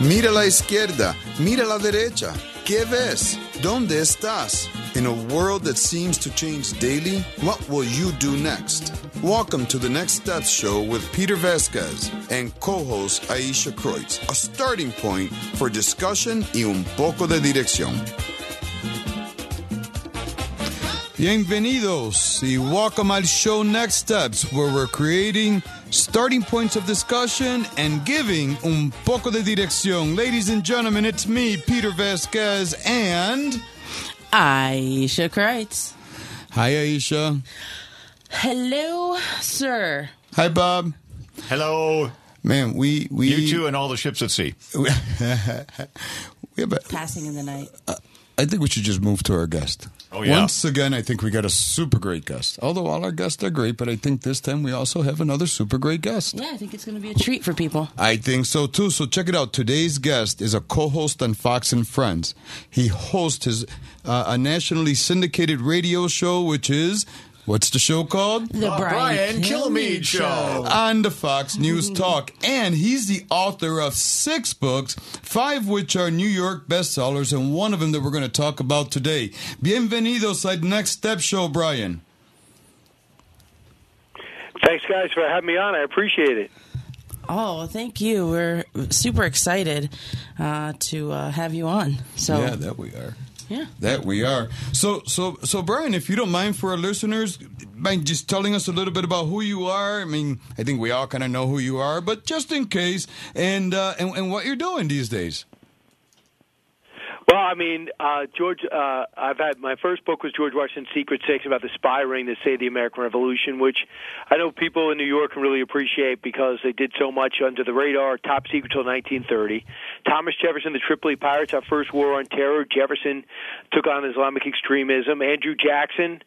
Mira la izquierda, mira la derecha. ¿Qué ves? ¿Dónde estás? In a world that seems to change daily, what will you do next? Welcome to the Next Steps Show with Peter Vazquez and co-host Ayesha Kreutz, a starting point for discussion y un poco de dirección. Bienvenidos y welcome al show Next Steps, where we're creating starting points of discussion and giving un poco de dirección. Ladies and gentlemen, it's me, Peter Vazquez, and Ayesha Kreutz. Hi, Ayesha. Hello, sir. Hi, Bob. Hello, Man, we we you two and all the ships at sea. we have a, Passing in the night. Uh, I think we should just move to our guest. Oh, yeah. Once again, I think we got a super great guest. Although all our guests are great, but I think this time we also have another super great guest. Yeah, I think it's going to be a treat for people. I think so too. So check it out. Today's guest is a co-host on Fox and Friends. He hosts his uh, a nationally syndicated radio show, which is what's the show called? The Brian Kilmeade Show. on the Fox News Talk. And he's the author of six books, five which are New York bestsellers, and one of them that we're going to talk about today. Bienvenidos al Next Step Show, Brian. Thanks, guys, for having me on. I appreciate it. Oh, thank you. We're super excited uh, to uh, have you on. So, Yeah, that we are. Yeah. That we are. So, so, so, Brian, if you don't mind for our listeners, mind just telling us a little bit about who you are. I mean, I think we all kind of know who you are, but just in case, and uh, and, and what you're doing these days. Well, I mean, uh, George, uh, I've had my first book was George Washington's Secret Six about the spy ring that saved the American Revolution, which I know people in New York can really appreciate because they did so much under the radar, top secret till 1930. Thomas Jefferson, the Tripoli Pirates, our first war on terror. Jefferson took on Islamic extremism. Andrew Jackson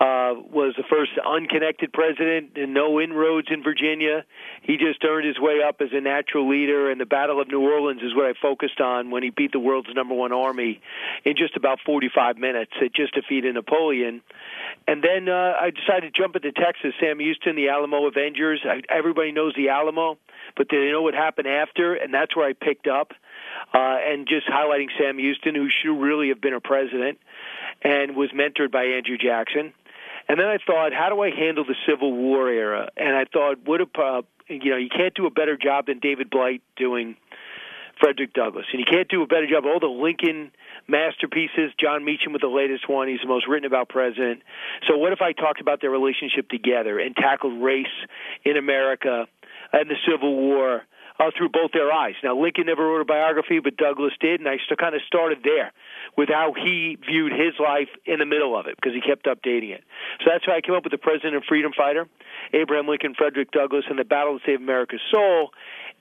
uh, was the first unconnected president and no inroads in Virginia. He just earned his way up as a natural leader, and the Battle of New Orleans is what I focused on when he beat the world's number one army in just about 45 minutes. It just defeated Napoleon. And then uh, I decided to jump into Texas. Sam Houston, the Alamo Avengers. I, everybody knows the Alamo, but they know what happened after, and that's where I picked up. Uh, and just highlighting Sam Houston, who should really have been a president and was mentored by Andrew Jackson. And then I thought, how do I handle the Civil War era? And I thought, what a uh, you know, you can't do a better job than David Blight doing Frederick Douglass, and you can't do a better job. Of all the Lincoln masterpieces, Jon Meacham with the latest one, he's the most written about president. So what if I talked about their relationship together and tackled race in America and the Civil War? Uh, through both their eyes. Now, Lincoln never wrote a biography, but Douglass did, and I kind of started there with how he viewed his life in the middle of it because he kept updating it. So that's why I came up with the President and Freedom Fighter, Abraham Lincoln, Frederick Douglass, and the Battle to Save America's Soul.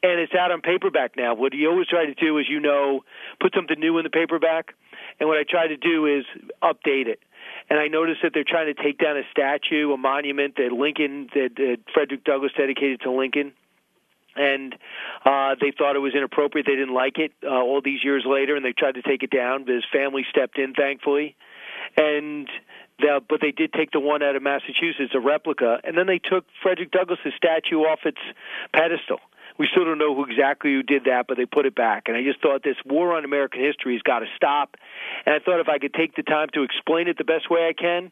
And it's out on paperback now. What he always tried to do is, you know, put something new in the paperback. And what I try to do is update it. And I noticed that they're trying to take down a statue, a monument that Lincoln, that, that Frederick Douglass dedicated to Lincoln and uh, they thought it was inappropriate. They didn't like it uh, all these years later, and they tried to take it down. But his family stepped in, thankfully, and the, but they did take the one out of Massachusetts, a replica, and then they took Frederick Douglass's statue off its pedestal. We still don't know who exactly who did that, but they put it back. And I just thought this war on American history has got to stop. And I thought if I could take the time to explain it the best way I can,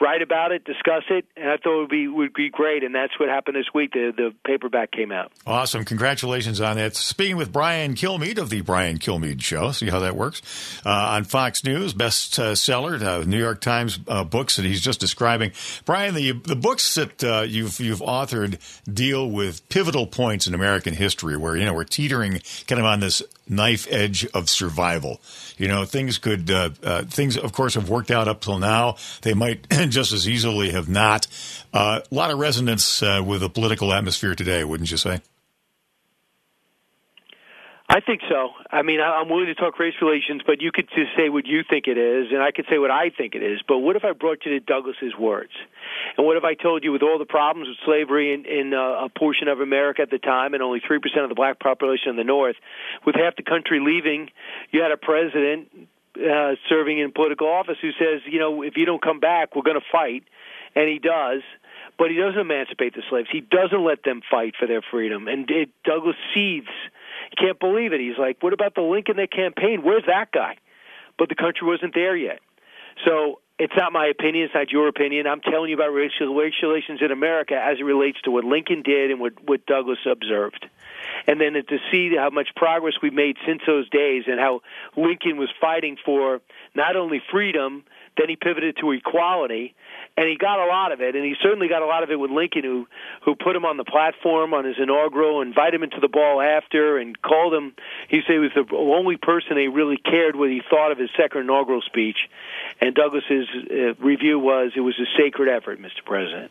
write about it, discuss it, and I thought it would be would be great. And that's what happened this week. The the paperback came out. Awesome. Congratulations on that. Speaking with Brian Kilmeade of the Brian Kilmeade Show. See how that works. Uh, on Fox News, bestseller, uh, New York Times uh, books that he's just describing. Brian, the the books that uh, you've you've authored deal with pivotal points in American history where, you know, we're teetering kind of on this knife edge of survival. You know, things could, uh, uh, things, of course, have worked out up till now. They might just as easily have not. Uh, a lot of resonance uh, with the political atmosphere today, wouldn't you say? I think so. I mean, I'm willing to talk race relations, but you could just say what you think it is, and I could say what I think it is. But what if I brought you to Douglass's words? And what if I told you, with all the problems with slavery in, in uh, a portion of America at the time, and only three percent of the black population in the North, with half the country leaving, you had a president uh, serving in political office who says, you know, if you don't come back, we're going to fight, and he does but he doesn't emancipate the slaves. He doesn't let them fight for their freedom. And it, Douglass seethes Can't believe it. He's like, what about the Lincoln that campaign? Where's that guy? But the country wasn't there yet. So it's not my opinion. It's not your opinion. I'm telling you about racial, racial relations in America as it relates to what Lincoln did and what, what Douglass observed. And then to see how much progress we've made since those days and how Lincoln was fighting for not only freedom, then he pivoted to equality, and he got a lot of it, and he certainly got a lot of it with Lincoln, who who put him on the platform on his inaugural, invited him into the ball after, and called him. He said he was the only person he really cared what he thought of his second inaugural speech, and Douglass's uh, review was it was a sacred effort, Mr. President.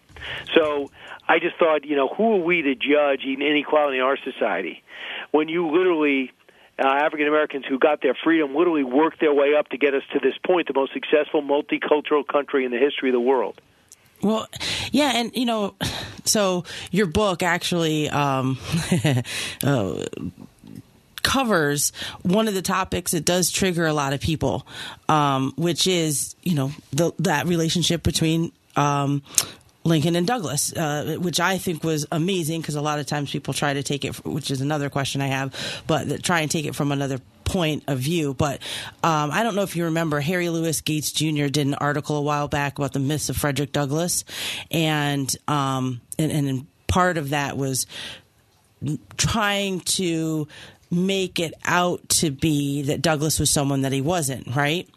So I just thought, you know, who are we to judge inequality in our society when you literally uh, African Americans who got their freedom literally worked their way up to get us to this point, the most successful multicultural country in the history of the world. Well, yeah, and you know, so your book actually um, uh, covers one of the topics that does trigger a lot of people, um, which is you know the, that relationship between um, Lincoln and Douglass, uh, which I think was amazing because a lot of times people try to take it, which is another question I have, but try and take it from another point of view. But um, I don't know if you remember, Henry Louis Gates Jr. did an article a while back about the myths of Frederick Douglass, and um, and, and part of that was trying to make it out to be that Douglass was someone that he wasn't, right?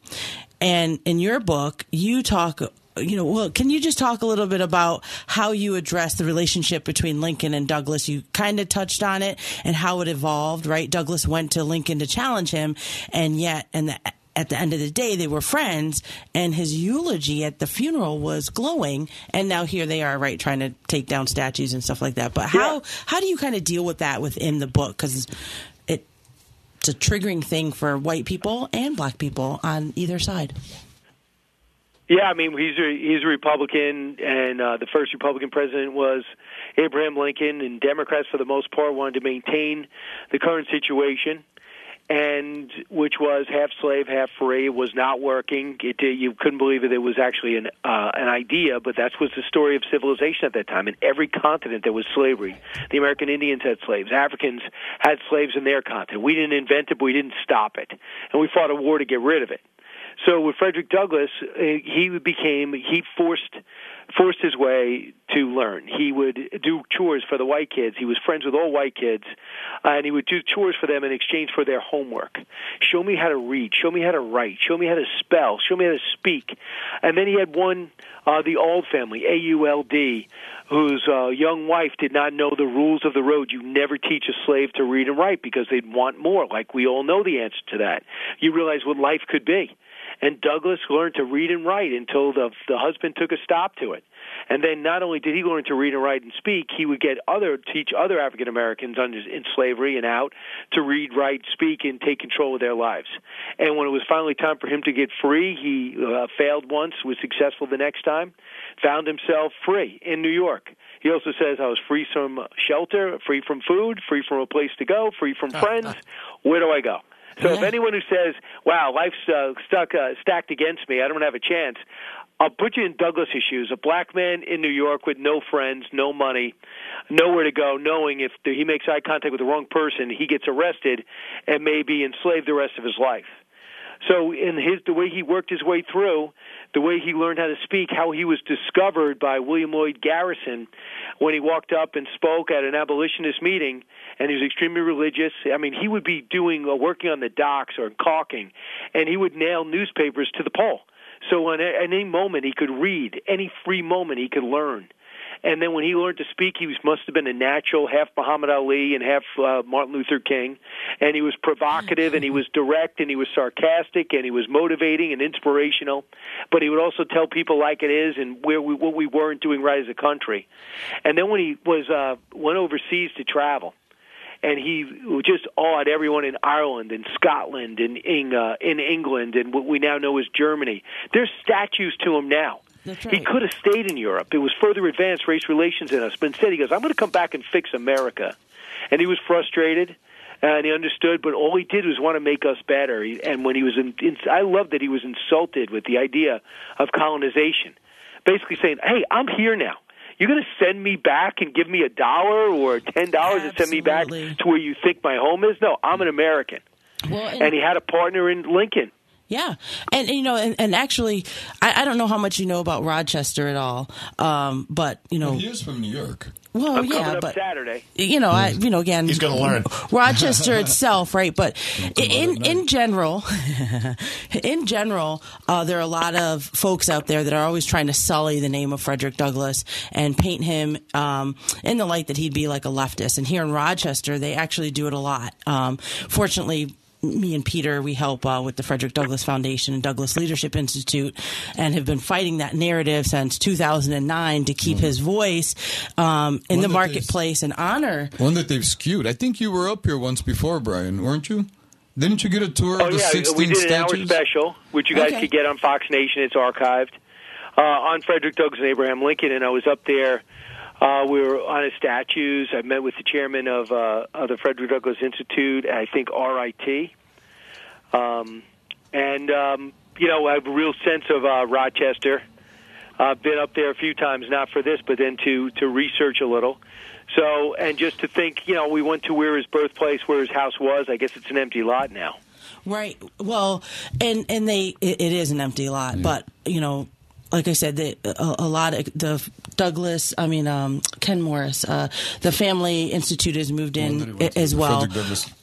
And in your book, you talk you know, well, can you just talk a little bit about how you address the relationship between Lincoln and Douglass? You kind of touched on it and how it evolved, right? Douglass went to Lincoln to challenge him, and yet, and the, at the end of the day, they were friends, and his eulogy at the funeral was glowing. And now here they are, right, trying to take down statues and stuff like that. But how yeah. how do you kind of deal with that within the book? Because it it's a triggering thing for white people and black people on either side. Yeah, I mean he's a, he's a Republican, and uh, the first Republican president was Abraham Lincoln, and Democrats for the most part wanted to maintain the current situation, and which was half slave, half free. Was not working. It you couldn't believe it. It was actually an uh, an idea, but that was the story of civilization at that time. In every continent, there was slavery. The American Indians had slaves. Africans had slaves in their continent. We didn't invent it, but we didn't stop it, and we fought a war to get rid of it. So with Frederick Douglass, uh, he became he forced forced his way to learn. He would do chores for the white kids. He was friends with all white kids, uh, and he would do chores for them in exchange for their homework. Show me how to read. Show me how to write. Show me how to spell. Show me how to speak. And then he had one, uh, the Auld family, A U L D, whose uh, young wife did not know the rules of the road. You never teach a slave to read and write because they'd want more. Like we all know the answer to that. You realize what life could be. And Douglass learned to read and write until the the husband took a stop to it. And then not only did he learn to read and write and speak, he would get other teach other African Americans under in slavery and out to read, write, speak, and take control of their lives. And when it was finally time for him to get free, he uh, failed once, was successful the next time, found himself free in New York. He also says, I was free from shelter, free from food, free from a place to go, free from friends. Where do I go? So if anyone who says, "Wow, life's uh, stuck uh, stacked against me, I don't have a chance," I'll put you in Douglass's shoes. A black man in New York with no friends, no money, nowhere to go, knowing if he makes eye contact with the wrong person, he gets arrested and may be enslaved the rest of his life. So in his the way he worked his way through, the way he learned how to speak, how he was discovered by William Lloyd Garrison when he walked up and spoke at an abolitionist meeting, and he was extremely religious. I mean, he would be doing uh, working on the docks or caulking, and he would nail newspapers to the pole. So at any moment he could read, any free moment he could learn. And then when he learned to speak, he was, must have been a natural, half Muhammad Ali and half uh, Martin Luther King. And he was provocative, and he was direct, and he was sarcastic, and he was motivating and inspirational. But he would also tell people like it is and where we what we weren't doing right as a country. And then when he was uh, went overseas to travel, and he just awed everyone in Ireland and Scotland and in, uh, in England and what we now know as Germany. There's statues to him now. Right. He could have stayed in Europe. It was further advanced race relations in us. But instead, he goes, I'm going to come back and fix America. And he was frustrated and he understood, but all he did was want to make us better. And when he was in, in I love that he was insulted with the idea of colonization, basically saying, "Hey, I'm here now. You're going to send me back and give me a dollar or ten dollars and send me back to where you think my home is? No, I'm an American. Well, And he had a partner in Lincoln. Yeah, and you know, and, and actually, I, I don't know how much you know about Rochester at all, um, but you know, He is from New York. well, I'm yeah, up but Saturday. you know, I you know again, He's gonna learn. Rochester itself, right? But in in general, in general, uh, there are a lot of folks out there that are always trying to sully the name of Frederick Douglass and paint him um, in the light that he'd be like a leftist. And here in Rochester, they actually do it a lot. Um, fortunately. Me and Peter, we help uh, with the Frederick Douglass Foundation and Douglass Leadership Institute, and have been fighting that narrative since 2009 to keep his voice um, in One the marketplace and honor One that they've skewed. I think you were up here once before, Brian, weren't you? Didn't you get a tour Oh of the yeah, 16 we did an hour special, which you guys Okay. could get on Fox Nation. It's archived uh, on Frederick Douglass and Abraham Lincoln, and I was up there. Uh, we were on his statues. I met with the chairman of, uh, of the Frederick Douglass Institute. I think RIT, um, and um, you know I have a real sense of uh, Rochester. I've been up there a few times, not for this, but then to to research a little. So, and just to think, you know, we went to where his birthplace, where his house was. I guess it's an empty lot now. Right. Well, and and they it, it is an empty lot, but you know, like I said, they, a, a lot of the Douglass, I mean um, Ken Morris, uh, the Family Institute has moved One that he in to, as well.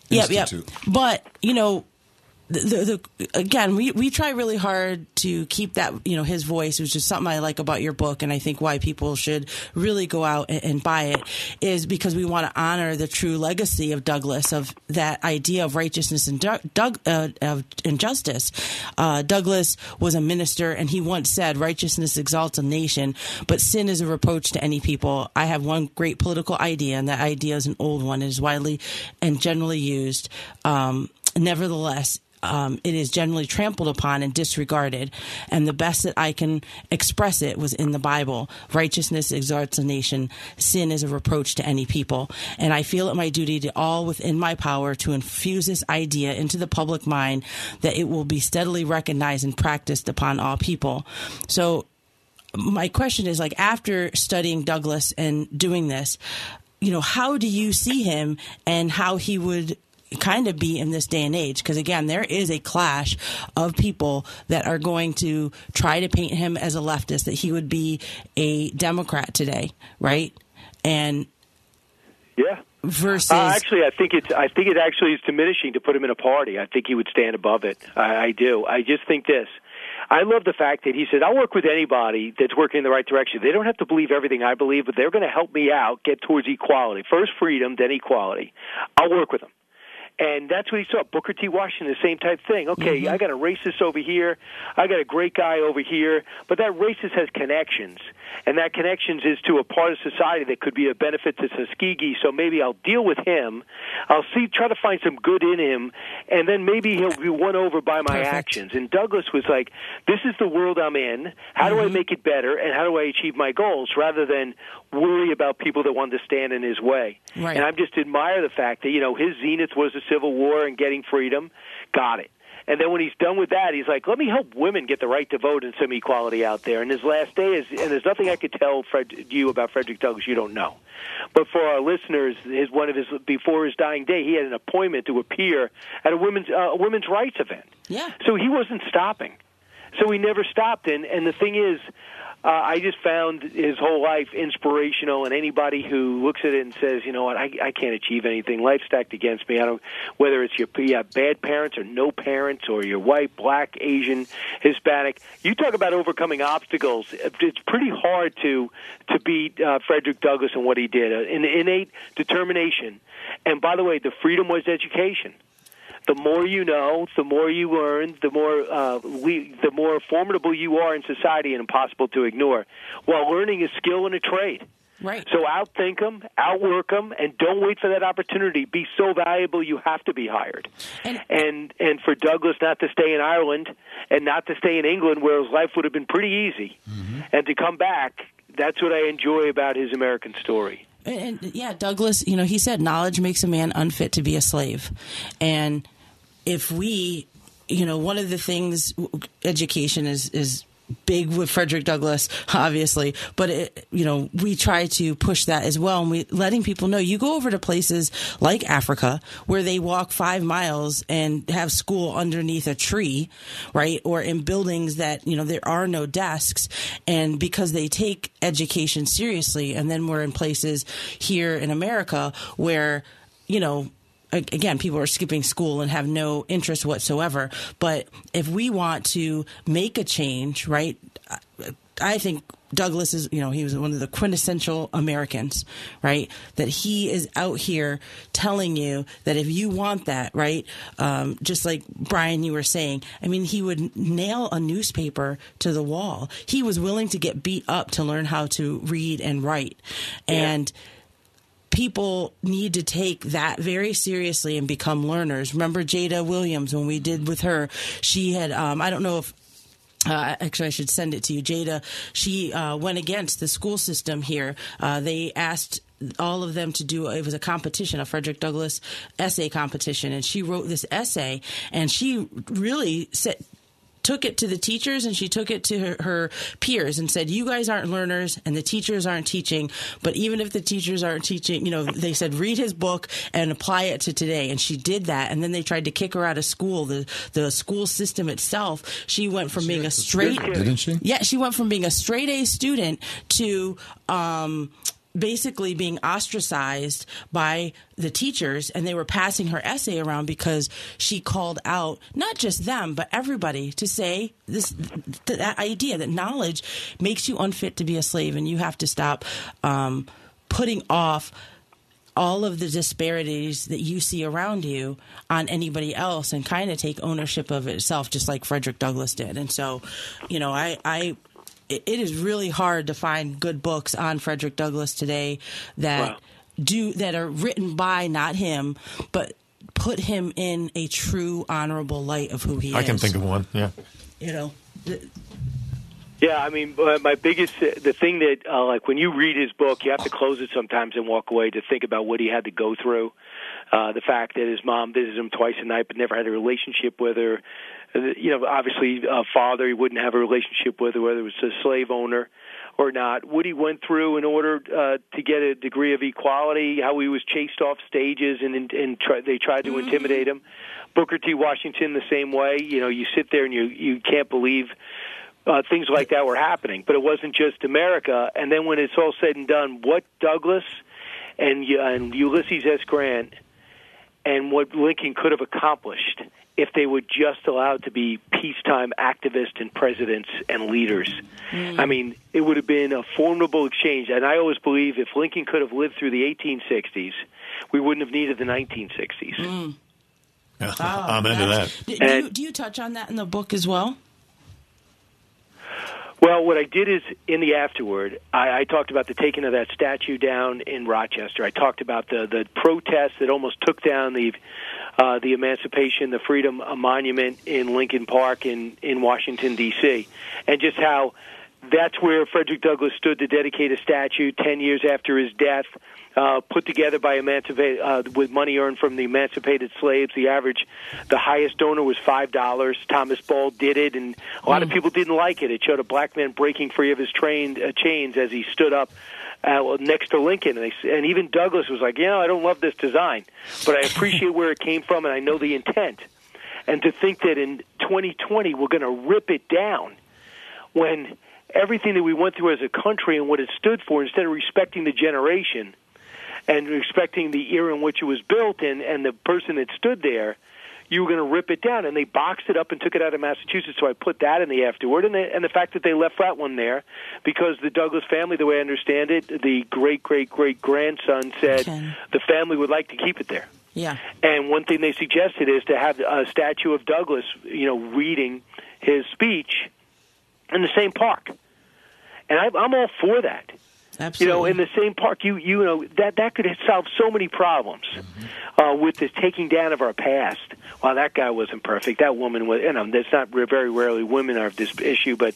Yep, yep. But you know. The, the, again, we, we try really hard to keep that you know his voice, which is something I like about your book, and I think why people should really go out and, and buy it is because we want to honor the true legacy of Douglass of that idea of righteousness and Doug uh, of injustice. Uh, Douglass was a minister, and he once said, "Righteousness exalts a nation, but sin is a reproach to any people." I have one great political idea, and that idea is an old one. It is widely and generally used. Um, nevertheless, um, it is generally trampled upon and disregarded. And the best that I can express it was in the Bible. Righteousness exalts a nation. Sin is a reproach to any people. And I feel it my duty to all within my power to infuse this idea into the public mind that it will be steadily recognized and practiced upon all people. So my question is like after studying Douglass and doing this, you know, how do you see him and how he would kind of be in this day and age because again there is a clash of people that are going to try to paint him as a leftist that he would be a democrat today right and Yeah. versus Uh, actually, I think it's. I think it actually is diminishing to put him in a party. I think he would stand above it. I, I do. I just think this. I love the fact that he said, "I'll work with anybody that's working in the right direction. They don't have to believe everything I believe, but they're going to help me out get towards equality. First freedom, then equality. I'll work with them." And that's what he saw. Booker T. Washington, the same type thing. Okay, mm-hmm. I got a racist over here. I got a great guy over here. But that racist has connections. And that connections is to a part of society that could be a benefit to Tuskegee. So maybe I'll deal with him. I'll see, try to find some good in him. And then maybe he'll be won over by my Perfect. actions. And Douglass was like, this is the world I'm in. How do I mm-hmm. make it better? And how do I achieve my goals? Rather than worry about people that want to stand in his way. Right. And I just admire the fact that, you know, his zenith was the Civil War and getting freedom. Got it. And then when he's done with that, he's like, "Let me help women get the right to vote and some equality out there." And his last day is, and there's nothing I could tell Fred, you about Frederick Douglass you don't know. But for our listeners, his one of his before his dying day, he had an appointment to appear at a women's uh, a women's rights event. Yeah. So he wasn't stopping. So he never stopped. And and the thing is, uh, I just found his whole life inspirational. And anybody who looks at it and says, you know what, I, I can't achieve anything. Life's stacked against me. I don't. Whether it's your you have bad parents or no parents, or you're white, black, Asian, Hispanic. You talk about overcoming obstacles. It's pretty hard to to beat uh, Frederick Douglass and what he did. Uh, an innate determination. And by the way, the freedom was education the more you know, the more you learn, the more uh, we, the more formidable you are in society and impossible to ignore. While learning is skill and a trade. right So outthink them, outwork them, and don't wait for that opportunity. Be so valuable, you have to be hired. And- and and for Douglass not to stay in Ireland and not to stay in England, where his life would have been pretty easy, and to come back, that's what I enjoy about his American story. And, and yeah, Douglass, you know, he said knowledge makes a man unfit to be a slave. And if we, you know, one of the things education is is big with Frederick Douglass, obviously, but it, you know, we try to push that as well. And we letting people know you go over to places like Africa where they walk five miles and have school underneath a tree, right? Or in buildings that, you know, there are no desks. And because they take education seriously, and then we're in places here in America where, you know, again, people are skipping school and have no interest whatsoever. But if we want to make a change, right, I think Douglass is, you know, he was one of the quintessential Americans, right? That he is out here telling you that if you want that, right? Um, just like Brian, you were saying, I mean, he would nail a newspaper to the wall. He was willing to get beat up to learn how to read and write. Yeah. And, people need to take that very seriously and become learners. Remember Jada Williams when we did with her? She had, um, I don't know if uh, actually, I should send it to you, Jada. She uh, went against the school system here. Uh, they asked all of them to do it was a competition a frederick douglass essay competition and she wrote this essay and she really set took it to the teachers and she took it to her, her, peers and said, "You guys aren't learners, and the teachers aren't teaching. But even if the teachers aren't teaching, you know, they said read his book and apply it to today." And she did that. And then they tried to kick her out of school. The the school system itself. She went from she being a straight, didn't she? Yeah, she went from being a straight A student to. Um, basically being ostracized by the teachers and they were passing her essay around because she called out not just them but everybody to say this that idea that knowledge makes you unfit to be a slave and you have to stop um, putting off all of the disparities that you see around you on anybody else and kind of take ownership of itself just like Frederick Douglass did. And so you know I I it is really hard to find good books on Frederick Douglass today that wow. do that are written by not him, but put him in a true honorable light of who he I is. I can think of one. Yeah, you know. Yeah, I mean, my biggest the thing that uh, like when you read his book, you have to close it sometimes and walk away to think about what he had to go through. Uh, the fact that his mom visited him twice a night but never had a relationship with her, you know, obviously a father he wouldn't have a relationship with, whether it was a slave owner or not. What he went through in order uh, to get a degree of equality, how he was chased off stages and, and, and try, they tried to mm-hmm. intimidate him. Booker T. Washington the same way. You know, you sit there and you you can't believe uh, things like that were happening. But it wasn't just America. And then when it's all said and done, what Douglass and, and Ulysses S. Grant and what Lincoln could have accomplished if they were just allowed to be peacetime activists and presidents and leaders. Mm. I mean, it would have been a formidable exchange. And I always believe if Lincoln could have lived through the 1860s, we wouldn't have needed the 1960s. Mm. Yeah, oh, I'm into that. Do, do, you, do you touch on that in the book as well? Well, what I did is in the afterward, I, I talked about the taking of that statue down in Rochester. I talked about the the protests that almost took down the uh, the Emancipation, the Freedom Monument in Lincoln Park in in Washington D.C., and just how that's where Frederick Douglass stood to dedicate a statue ten years after his death uh, put together by emancipate uh, with money earned from the emancipated slaves. The average, the highest donor was five dollars. Thomas Ball did it, and a lot mm. of people didn't like it. It showed a black man breaking free of his train, uh, chains as he stood up. Uh, next to Lincoln, and, they, and even Douglass was like, "You know, I don't love this design, but I appreciate where it came from, and I know the intent." And to think that in 2020 we're going to rip it down when everything that we went through as a country and what it stood for, instead of respecting the generation, and respecting the era in which it was built and and the person that stood there you were going to rip it down. And they boxed it up and took it out of Massachusetts so I put that in the afterward and the, and the fact that they left that one there because the Douglass family the way I understand it the great great great grandson said okay. the family would like to keep it there. Yeah. And one thing they suggested is to have a statue of Douglass you know reading his speech in the same park and I, I'm all for that Absolutely. You know, in the same park, you you know that that could solve so many problems mm-hmm. uh, with the taking down of our past. Well, that guy wasn't perfect. That woman was. You know, that's not very rarely women are this issue, but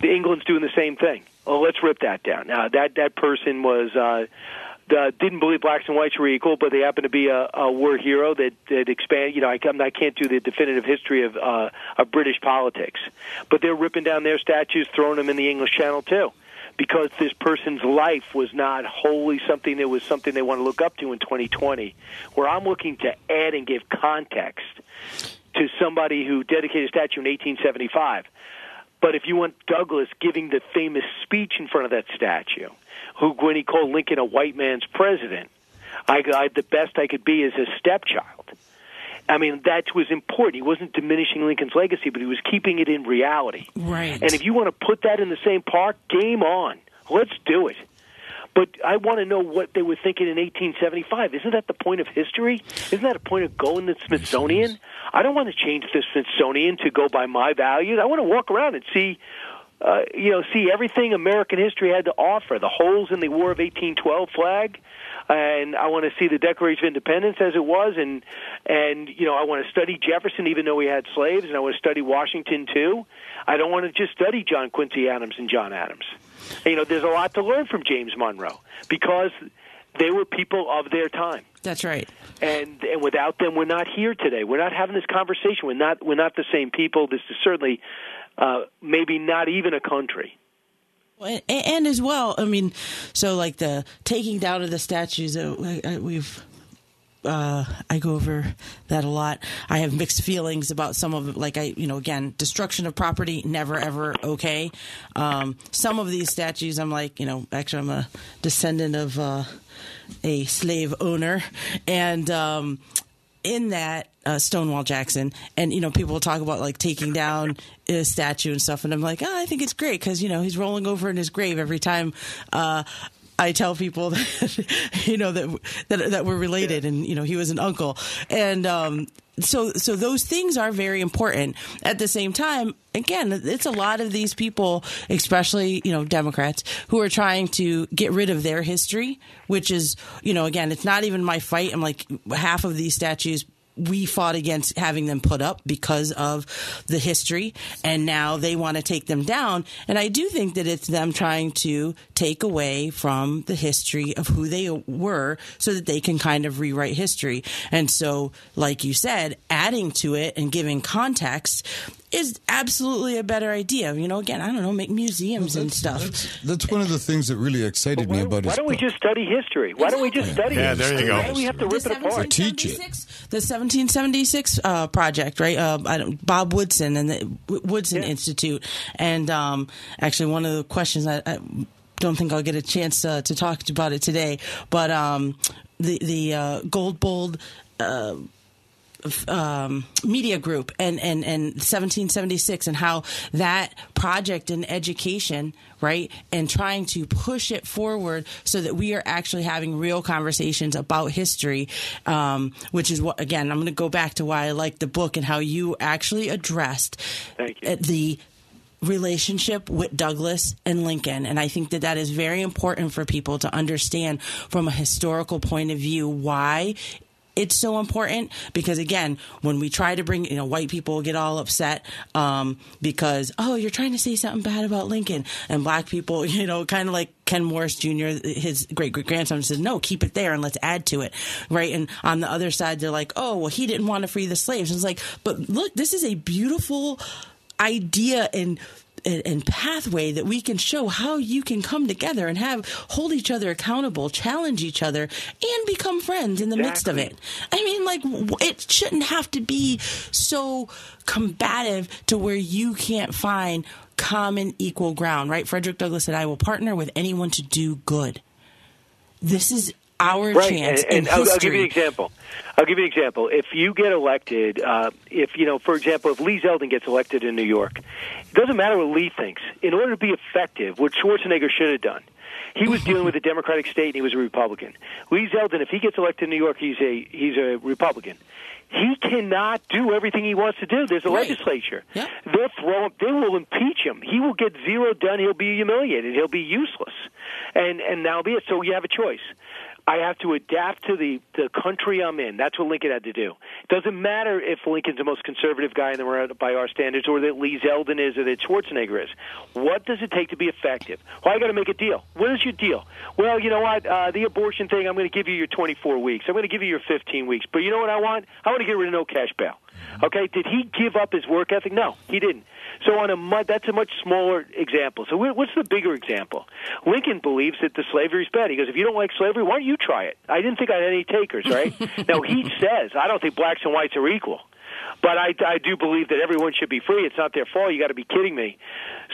the England's doing the same thing. Well, let's rip that down. Now, that that person was. Uh, uh, didn't believe blacks and whites were equal, but they happen to be a, a war hero that that expand. You know, I, I can't do the definitive history of uh, of British politics, but they're ripping down their statues, throwing them in the English Channel too, because this person's life was not wholly something that was something they want to look up to in 2020. Where I'm looking to add and give context to somebody who dedicated a statue in 1875. But if you want Douglass giving the famous speech in front of that statue, who when he called Lincoln a white man's president, I, I the best I could be is a stepchild. I mean, that was important. He wasn't diminishing Lincoln's legacy, but he was keeping it in reality. Right. And if you want to put that in the same park, game on. Let's do it. But I want to know what they were thinking in 1875. Isn't that the point of history? Isn't that a point of going to the Smithsonian? I don't want to change the Smithsonian to go by my values. I want to walk around and see, uh, you know, see everything American history had to offer. The holes in the War of 1812 flag, and I want to see the Declaration of Independence as it was, and and you know, I want to study Jefferson even though he had slaves, and I want to study Washington too. I don't want to just study John Quincy Adams and John Adams. You know, there's a lot to learn from James Monroe because they were people of their time. That's right. And and without them, we're not here today. We're not having this conversation. We're not we're not the same people. This is certainly uh, maybe not even a country. And, and as well, I mean, so like the taking down of the statues, uh, we've uh, I go over that a lot. I have mixed feelings about some of. Like I, you know, again, destruction of property, never ever okay. Um, some of these statues, I'm like, you know, actually, I'm a descendant of uh, a slave owner, and um, in that uh, Stonewall Jackson, and you know, people talk about like taking down a statue and stuff, and I'm like, oh, I think it's great because you know he's rolling over in his grave every time uh, I tell people that you know that that that we're related, and you know he was an uncle, and um, so so those things are very important. At the same time, again, it's a lot of these people, especially you know Democrats, who are trying to get rid of their history, which is you know again, it's not even my fight. I'm like half of these statues we fought against having them put up because of the history, and now they want to take them down. And I do think that it's them trying to take away from the history of who they were so that they can kind of rewrite history. And so, like you said, adding to it and giving context is absolutely a better idea. You know, again, I don't know, make museums well, and stuff. That's, that's, one of the things that really excited why, me about it. Why don't we just study history? Why don't we just study yeah, it? there you go. Why do we have to rip it apart? Teach it. The 1776 uh, project, right? Uh, Bob Woodson and the Woodson Yeah. Institute. And um, actually, one of the questions I, I don't think I'll get a chance uh, to talk about it today, but um, the the uh, Gold Bold. Uh, um, media group and, and, and 1776 and how that project in education, right, and trying to push it forward so that we are actually having real conversations about history, um, which is what, again, I'm going to go back to why I like the book and how you actually addressed Thank you. uh, the relationship with Douglass and Lincoln. And I think that that is very important for people to understand from a historical point of view why it's so important because again when we try to bring you know white people get all upset um, because oh you're trying to say something bad about lincoln. And black people you know kind of like ken morris jr his great great grandson says, no keep it there and let's add to it. Right? And on the other side they're like oh well he didn't want to free the slaves. And it's like but look this is a beautiful idea and and, pathway that we can show how you can come together and have hold each other accountable, challenge each other, and become friends in the midst of it. I mean, like it shouldn't have to be so combative to where you can't find common equal ground, right? Frederick Douglass said, "I will partner with anyone to do good." This is our right, chance and, and in I'll. I'll give you an example. I'll give you an example. If you get elected, uh, if you know, for example, if Lee Zeldin gets elected in New York, it doesn't matter what Lee thinks. In order to be effective, what Schwarzenegger should have done, he was dealing with a Democratic state and he was a Republican. Lee Zeldin, if he gets elected in New York, he's a he's a Republican. He cannot do everything he wants to do. There's a Right. legislature. Yep. They'll throw him. They will impeach him. He will get zero done. He'll be humiliated. He'll be useless. And and that'll be it. So you have a choice. I have to adapt to the the country I'm in. That's what Lincoln had to do. It doesn't matter if Lincoln's the most conservative guy in the world by our standards, or that Lee Zeldin is, or that Schwarzenegger is. What does it take to be effective? Well, I got to make a deal. What is your deal? Well, you know what? Uh, the abortion thing. I'm going to give you your 24 weeks. I'm going to give you your 15 weeks. But you know what I want? I want to get rid of no cash bail. Okay? Did he give up his work ethic? No, he didn't. So on a mud, that's a much smaller example. So what's the bigger example? Lincoln believes that the slavery is bad. He goes, if you don't like slavery, why don't you try it? I didn't think I had any takers, right? now he says, I don't think blacks and whites are equal. But I, I do believe that everyone should be free. It's not their fault. You got to be kidding me.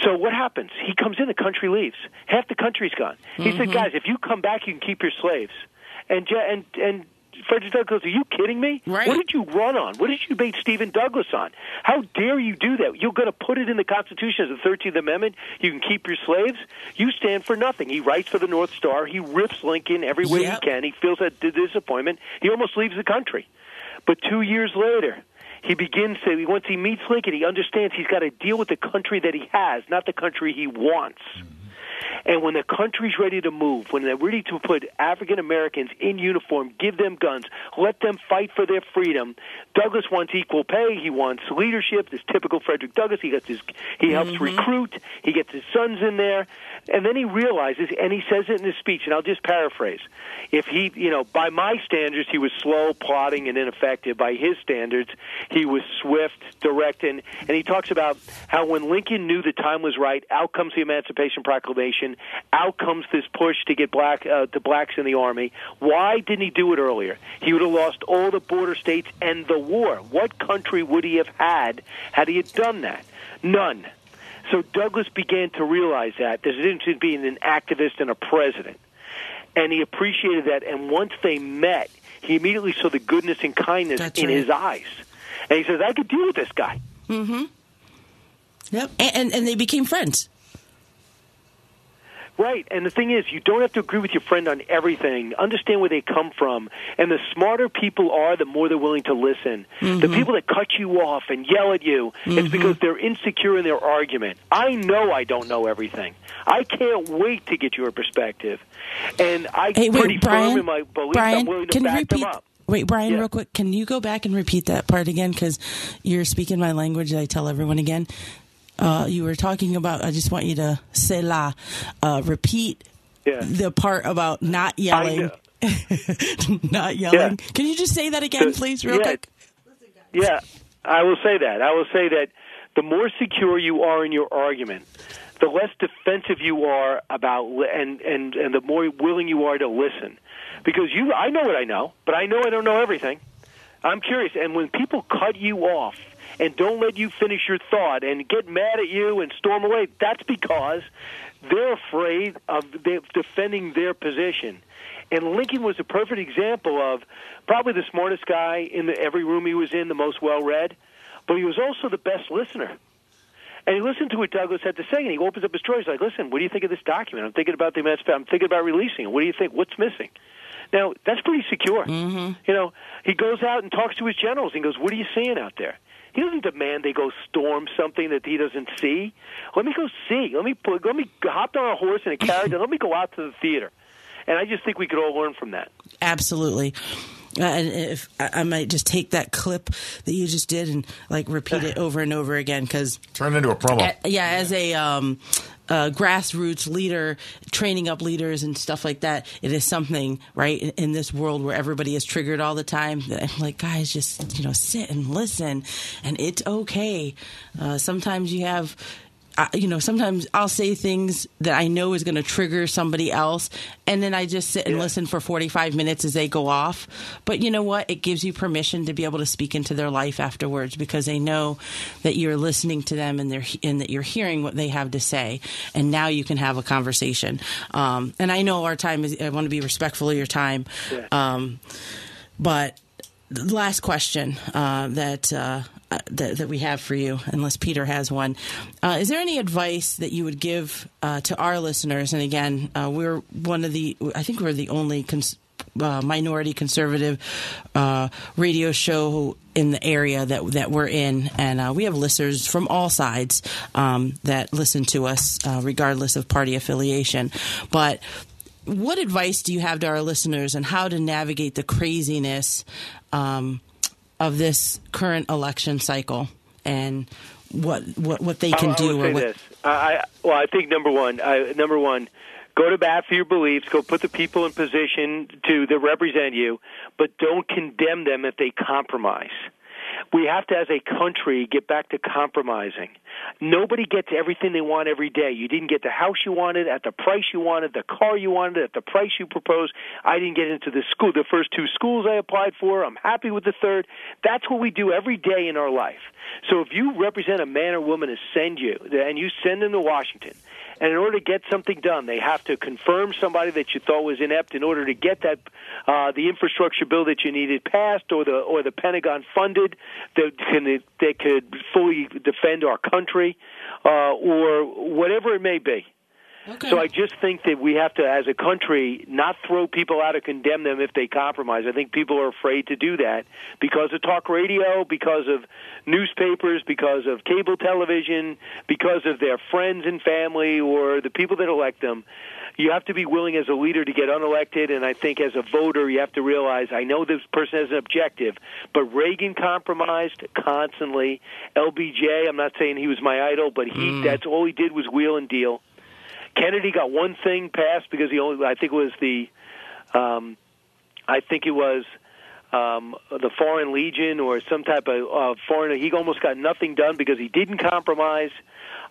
So what happens? He comes in, the country leaves. Half the country's gone. He mm-hmm. said, guys, if you come back, you can keep your slaves. And and and Frederick Douglass, are you kidding me? Right. What did you run on? What did you base Stephen Douglas on? How dare you do that? You're going to put it in the Constitution as the 13th Amendment. You can keep your slaves. You stand for nothing. He writes for the North Star. He rips Lincoln every way yep. he can. He feels that disappointment. He almost leaves the country. But two years later, he begins to once he meets Lincoln, he understands he's got to deal with the country that he has, not the country he wants. Mm-hmm. And when the country's ready to move, when they're ready to put African Americans in uniform, give them guns, let them fight for their freedom, Douglass wants equal pay. He wants leadership. This typical Frederick Douglass. He gets his, he helps mm-hmm. recruit. He gets his sons in there, and then he realizes, and he says it in his speech, and I'll just paraphrase: if he, you know, by my standards, he was slow, plodding, and ineffective. By his standards, he was swift, direct, and and he talks about how when Lincoln knew the time was right, out comes the Emancipation Proclamation, out comes this push to get black uh, the blacks in the army. Why didn't he do it earlier? He would have lost all the border states and the war. What country would he have had had he had done that? None. So Douglass began to realize that there's a difference between being an activist and a president and he appreciated that. And once they met, he immediately saw the goodness and kindness That's in right. his eyes, and he says, "I could deal with this guy." Mm-hmm. Yep, and, and, and they became friends. Right, and the thing is, you don't have to agree with your friend on everything. Understand where they come from, and the smarter people are, the more they're willing to listen. Mm-hmm. The people that cut you off and yell at you, Mm-hmm. it's because they're insecure in their argument. I know I don't know everything. I can't wait to get your perspective, and I Hey, pretty wait, Brian. firm in my belief. Brian, I'm willing to can you back repeat? them up. Wait, Brian, Yeah. real quick. Can you go back and repeat that part again? Because you're speaking my language. that I tell everyone again. Uh, you were talking about. I just want you to say la. Uh, repeat Yeah. the part about not yelling. not yelling. Can you just say that again, So- please, real yeah. quick? Yeah, I will say that. I will say that the more secure you are in your argument, the less defensive you are about, and and and the more willing you are to listen, because you, I know what I know, but I know I don't know everything. I'm curious, and when people cut you off and don't let you finish your thought and get mad at you and storm away, that's because they're afraid of defending their position. And Lincoln was a perfect example of probably the smartest guy in the, every room he was in, the most well read, but he was also the best listener. And he listened to what Douglass had to say, and he opens up his drawer. He's like, "Listen, what do you think of this document? I'm thinking about the emancipation. I'm thinking about releasing it. What do you think? What's missing?" Now that's pretty secure. Mm-hmm. You know, he goes out and talks to his generals and goes, "What are you seeing out there?" He doesn't demand they go storm something that he doesn't see. Let me go see. Let me put, let me hop on a horse and a carriage and let me go out to the theater. And I just think we could all learn from that. Absolutely. Uh, and if I, I might just take that clip that you just did and like repeat it over and over again because Turned into a promo. yeah, as a um, uh, grassroots leader, training up leaders and stuff like that, it is something right in, in this world where everybody is triggered all the time. I'm like, guys, just you know, sit and listen, and it's okay. Uh, sometimes you have. You know, sometimes I'll say things that I know is going to trigger somebody else, and then I just sit and Yeah. listen for 45 minutes as they go off. But you know what? It gives you permission to be able to speak into their life afterwards because they know that you're listening to them and they're and that you're hearing what they have to say, and now you can have a conversation. Um, and I know our time is. I want to be respectful of your time, Yeah. um, but last question uh, that. Uh, uh, that, that we have for you, unless Peter has one. Uh, is there any advice that you would give uh, to our listeners? And again, uh, we're one of the, I think we're the only cons- minority conservative radio show in the area that that we're in, and we have listeners from all sides um, that listen to us, regardless of party affiliation. But what advice do you have to our listeners on how to navigate the craziness um, of this current election cycle and what what, what they can I, do? I would or say what, this. I, well, I think number one, I, number one, go to bat for your beliefs. Go put the people in position to that represent you, but don't condemn them if they compromise. We have to, as a country, get back to compromising. Nobody gets everything they want every day. You didn't get the house you wanted at the price you wanted, the car you wanted at the price you proposed. I didn't get into the school, the first two schools I applied for. I'm happy with the third. That's what we do every day in our life. So if you represent a man or woman to send you, and you send them to Washington, and in order to get something done, they have to confirm somebody that you thought was inept in order to get that uh, the infrastructure bill that you needed passed, or the or the Pentagon funded that can that could fully defend our country, uh, or whatever it may be. Okay. So I just think that we have to, as a country, not throw people out or condemn them if they compromise. I think people are afraid to do that because of talk radio, because of newspapers, because of cable television, because of their friends and family or the people that elect them. You have to be willing as a leader to get unelected, and I think as a voter, you have to realize I know this person has an objective, but Reagan compromised constantly. LBJ, I'm not saying he was my idol, but he mm. that's all he did was wheel and deal. Kennedy got one thing passed because he only I think it was the um, I think it was um, the Foreign Legion or some type of uh, foreign. He almost got nothing done because he didn't compromise.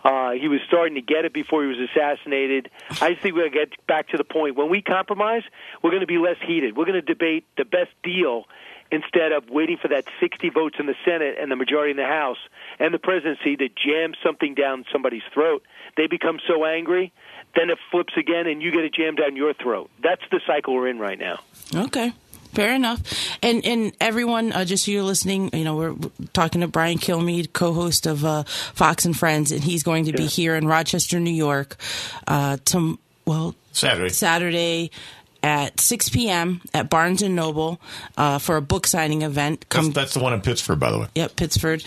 Uh, he was starting to get it before he was assassinated. I just think we're going to get back to the point when we compromise, we're going to be less heated. We're going to debate the best deal instead of waiting for that 60 votes in the Senate and the majority in the House and the presidency to jam something down somebody's throat. They become so angry, then it flips again, and you get it jammed down your throat. That's the cycle we're in right now. Okay. Fair enough. And and everyone, uh, just so you're listening, you know, we're talking to Brian Kilmeade, co-host of uh, Fox and Friends, and he's going to be here in Rochester, New York, uh, to well Saturday. Saturday at 6 p.m. at Barnes and Noble uh, for a book signing event. That's, Come, that's the one in Pittsburgh, by the way. Yep, Pittsford.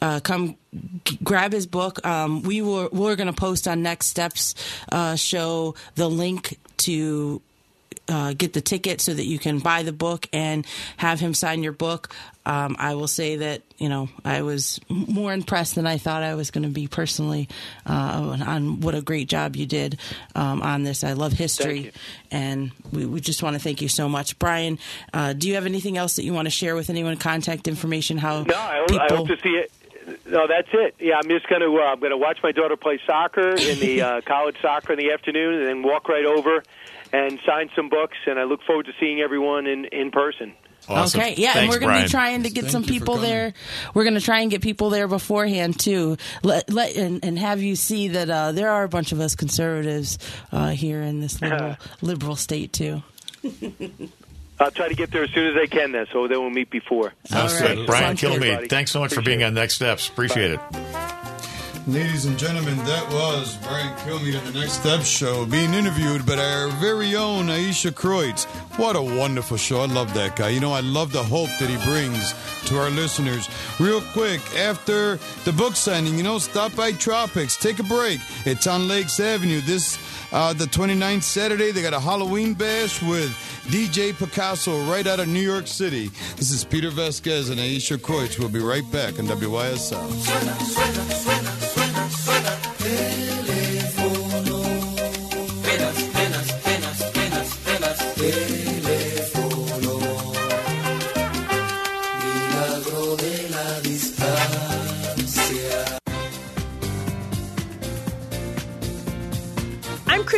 Uh, come g- grab his book. Um, we were we're going to post on Next Steps uh, show the link to uh, get the ticket so that you can buy the book and have him sign your book. Um, I will say that you know I was more impressed than I thought I was going to be personally uh, on, what a great job you did um, on this. I love history, and we, we just want to thank you so much, Brian. Uh, do you have anything else that you want to share with anyone? Contact information? How No, I, hope- people? I hope to see it. No, that's it. Yeah, I'm just going to uh, I'm going to watch my daughter play soccer in the uh, college soccer in the afternoon, and then walk right over and sign some books. And I look forward to seeing everyone in in person. Awesome. Okay, yeah, and we're going to be trying to get Thank some people there. We're going to try and get people there beforehand too. Let, let and, and have you see that uh, there are a bunch of us conservatives uh, here in this liberal, liberal state too. I'll try to get there as soon as I can, then, so then we'll meet before. Sounds All right. good. Brian Sounds good. Kilmeade, thanks so much for being it. on Next Steps. Appreciate it. Ladies and gentlemen, that was Brian Kilmeade on the Next Step Show being interviewed by our very own Ayesha Kreutz. What a wonderful show. I love that guy. You know, I love the hope that he brings to our listeners. Real quick, after the book signing, you know, stop by Tropics, take a break. It's on Lakes Avenue. This, uh, the 29th Saturday, they got a Halloween bash with DJ Picasso right out of New York City. This is Peter Vazquez and Aisha Kreutz. We'll be right back on WYSL.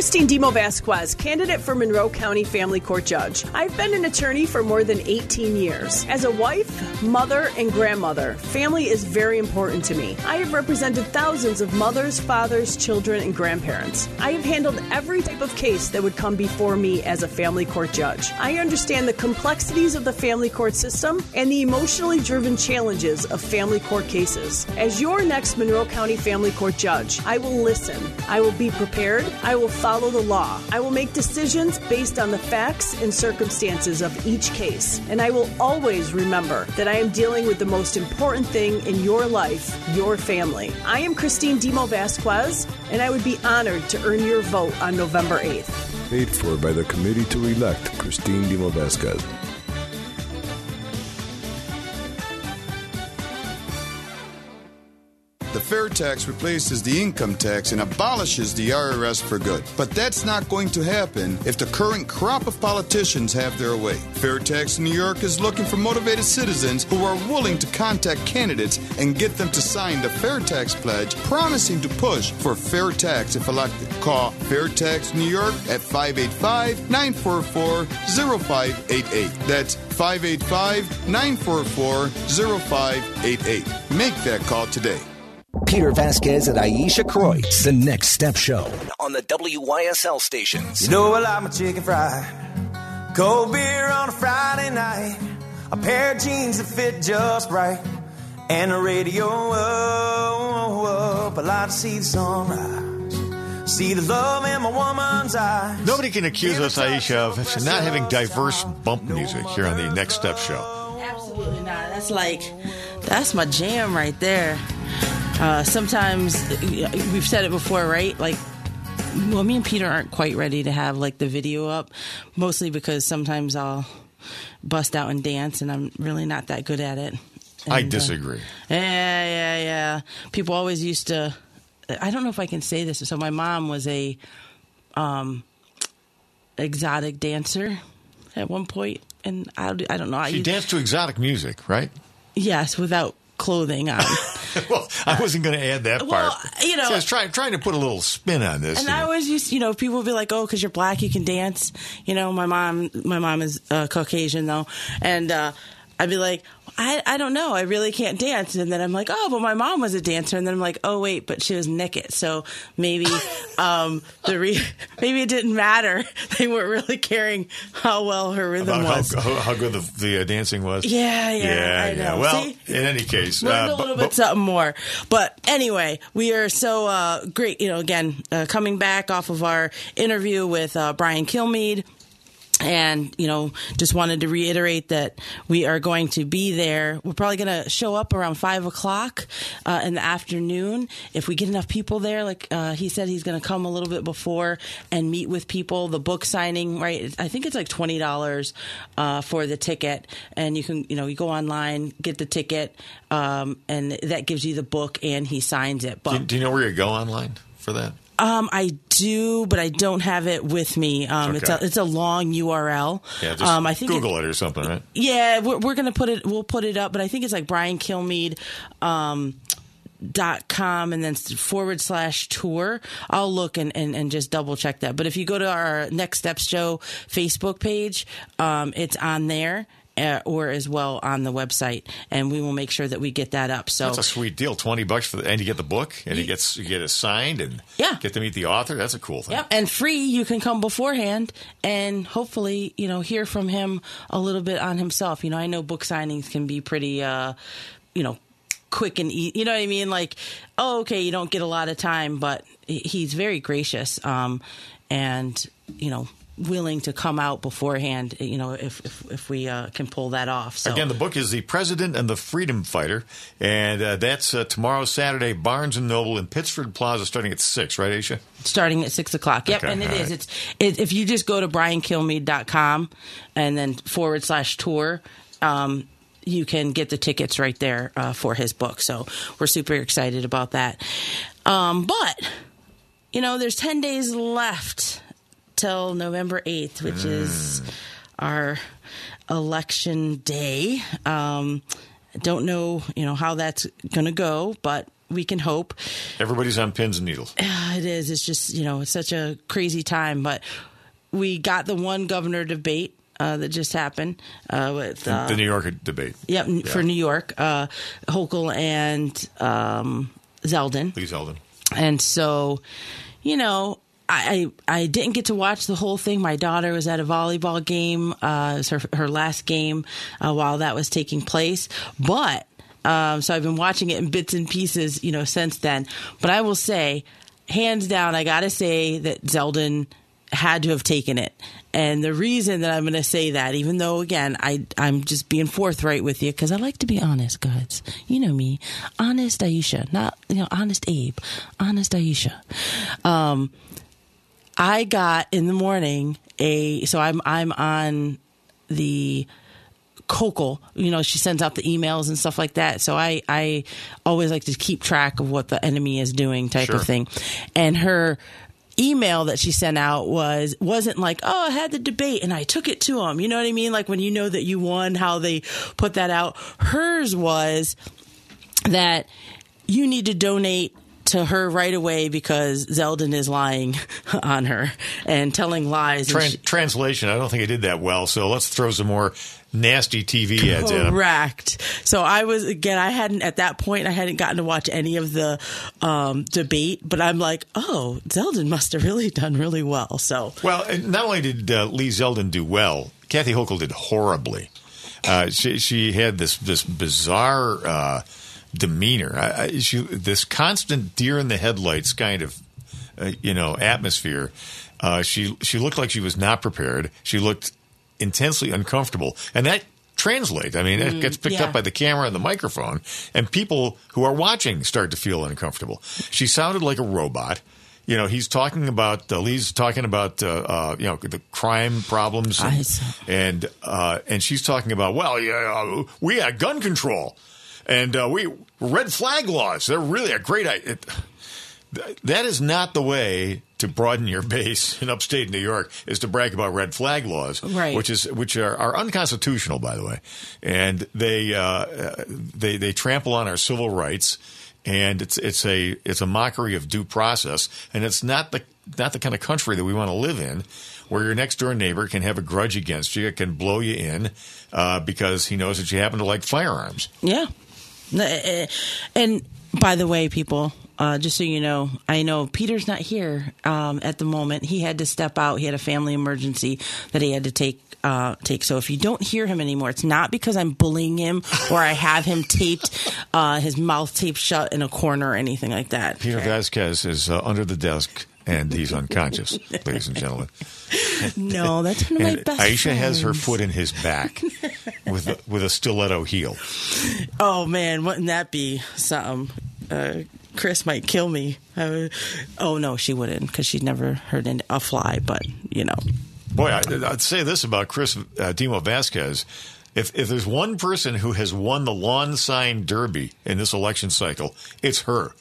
Christine Demo Vazquez, candidate for Monroe County Family Court Judge. I've been an attorney for more than 18 years. As a wife, mother, and grandmother, family is very important to me. I have represented thousands of mothers, fathers, children, and grandparents. I have handled every type of case that would come before me as a family court judge. I understand the complexities of the family court system and the emotionally driven challenges of family court cases. As your next Monroe County Family Court judge, I will listen. I will be prepared. I will follow follow the law. I will make decisions based on the facts and circumstances of each case. And I will always remember that I am dealing with the most important thing in your life, your family. I am Christine Demo Vazquez, and I would be honored to earn your vote on November 8th. Paid for by the committee to elect Christine Demo Vazquez. The fair tax replaces the income tax and abolishes the IRS for good. But that's not going to happen if the current crop of politicians have their way. Fair Tax New York is looking for motivated citizens who are willing to contact candidates and get them to sign the Fair Tax Pledge, promising to push for fair tax if elected. Call Fair Tax New York at 585 944 0588. That's 585 944 0588. Make that call today. Peter Vazquez and Ayesha Kreutz, the Next Step Show on the WYSL stations. You know I like my chicken fried. Cold beer on a Friday night. A pair of jeans that fit just right. And the radio up. I like to see the sunrise. See the love in my woman's eyes. Nobody can accuse us, Ayesha, of not having diverse bump music here on the Next Step Show. Absolutely not. That's like, that's my jam right there. Uh, sometimes we've said it before, right? Like, well, me and Peter aren't quite ready to have like the video up, mostly because sometimes I'll bust out and dance, and I'm really not that good at it. And, I disagree. Uh, yeah, yeah, yeah. People always used to. I don't know if I can say this. So my mom was a um, exotic dancer at one point, and I, I don't know. She I, danced to exotic music, right? Yes, without clothing on. well, I wasn't going to add that part. Well, you know, See, I was trying trying to put a little spin on this. And I always used, you know, people would be like, "Oh, because you're black, you can dance." You know, my mom, my mom is uh, Caucasian though, and uh, I'd be like, I, "I don't know, I really can't dance." And then I'm like, "Oh, but my mom was a dancer," and then I'm like, "Oh, wait, but she was naked, so maybe um, the re- maybe it didn't matter. They weren't really caring how well her rhythm About was." how, how, how good the, the uh, dancing was. Yeah, yeah, yeah, I yeah. Well, See? in any case, learned uh, a little but- bit something more. But anyway, we are so uh, great. You know, again, uh, coming back off of our interview with uh, Brian Kilmeade. And, you know, just wanted to reiterate that we are going to be there. We're probably going to show up around five o'clock uh, in the afternoon. If we get enough people there, like uh, he said, he's going to come a little bit before and meet with people. The book signing, right? I think it's like twenty dollars uh, for the ticket, and you can, you know, you go online, get the ticket, um, and that gives you the book, and he signs it. But do, do you know where you go online for that? Um, I do, but I don't have it with me. Um, It's a it's a long URL. Yeah, just um, I think Google it, or something, right? yeah, we're, we're gonna put it. We'll put it up, but I think it's like Brian Kilmeade. Um, dot com and then forward slash tour i'll look and, and, and just double check that but if you go to our next steps show facebook page um, it's on there or as well on the website and we will make sure that we get that up so That's a sweet deal. Twenty bucks for the, and you get the book, and you get you get it signed, and Yeah. get to meet the author. That's a cool thing. Yep, and free. You can come beforehand and hopefully, you know, hear from him a little bit on himself. You know, I know book signings can be pretty, uh, you know, quick and easy. You know what I mean? Like, oh, okay, you don't get a lot of time, but he's very gracious um, and you know willing to come out beforehand. You know, if if, if we uh, can pull that off. So Again, the book is The President and the Freedom Fighter, and uh, that's uh, tomorrow, Saturday, Barnes and Noble in Pittsford Plaza, starting at six. Right, Ayesha? starting at six o'clock. Yep, Okay, and it is. right. It's it, if you just go to briankilmeade.com and then forward slash tour. Um, you can get the tickets right there uh, for his book. So we're super excited about that. Um, but you know, there's ten days left till November eighth, which is our election day. Um, don't know, you know, how that's going to go, but we can hope. Everybody's on pins and needles. Yeah, it is. It's just you know, it's such a crazy time. But we got the one governor debate uh, that just happened uh, with The, uh, the New York debate. yep n- for New York, uh, Hochul and um, Zeldin, Lee Zeldin. and so you know. I, I didn't get to watch the whole thing. My daughter was at a volleyball game. Uh, it was her her last game uh, while that was taking place. But um, so I've been watching it in bits and pieces, you know, since then. But I will say, hands down, I got to say that Zeldin had to have taken it. And the reason that I'm going to say that, even though again I I'm just being forthright with you because I like to be honest, guys. You know me, honest Ayesha, not you know honest Abe, honest Ayesha. Um, I got in the morning a so I'm I'm on the Hochul, you know, she sends out the emails and stuff like that. So I, I always like to keep track of what the enemy is doing type Sure. of thing. And her email that she sent out was wasn't like oh i had the debate and i took it to him you know what i mean like when you know that you won how they put that out hers was that you need to donate to her right away because Zeldin is lying on her and telling lies. and she- translation, I don't think I did that well, so let's throw some more nasty TV ads. Correct. So I was again. I hadn't at that point. I hadn't gotten to watch any of the um, debate, but I'm like, oh, Zeldin must have really done really well. So Well, and not only did uh, Lee Zeldin do well, Kathy Hochul did horribly. Uh, she she had this this bizarre uh, demeanor. I, I, she this constant deer in the headlights kind of uh, you know atmosphere. Uh, she she looked like she was not prepared. She looked intensely uncomfortable, and that translates. I mean, it gets picked yeah. up by the camera and the microphone, and people who are watching start to feel uncomfortable. She sounded like a robot. You know, he's talking about uh, Lee's talking about uh, uh, you know the crime problems, and and, uh, and she's talking about well, yeah, uh, we had gun control, and uh, we red flag laws. They're really a great idea. That is not the way to broaden your base in upstate New York is to brag about red flag laws, Right. which is which are, are unconstitutional, by the way, and they uh, they they trample on our civil rights, and it's it's a it's a mockery of due process, and it's not the not the kind of country that we want to live in, where your next door neighbor can have a grudge against you, it can blow you in uh, because he knows that you happen to like firearms. yeah, and by the way, people. Uh, just so you know, I know Peter's not here um, at the moment. He had to step out. He had a family emergency that he had to take uh, take. So if you don't hear him anymore, it's not because I'm bullying him or I have him taped, uh, his mouth taped shut in a corner or anything like that. Peter Vazquez is uh, under the desk and he's unconscious, ladies and gentlemen. No, that's one of my best. Ayesha has her foot in his back with a, with a stiletto heel. Oh man, wouldn't that be something? Uh, Chris might kill me. Would- oh no, she wouldn't because she'd never heard an- a fly. But you know, Boy, I, I'd say this about Chris uh, Demo Vazquez. If, if there's one person who has won the lawn sign derby in this election cycle, it's her.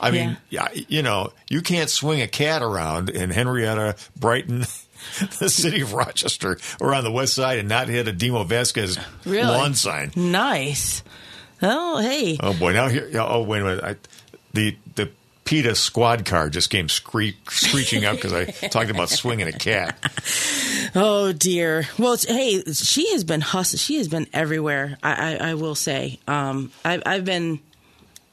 I mean, yeah, you know, you can't swing a cat around in Henrietta, Brighton, the city of Rochester, or on the west side and not hit a Demo Vazquez Really? lawn sign. nice. Oh hey, Oh boy! Now here. Oh wait a minute. I, the the PETA squad car just came scree- screeching up because I talked about swinging a cat. oh dear. Well, hey, she has been hus- She has been everywhere. I, I, I will say. Um, I've I've been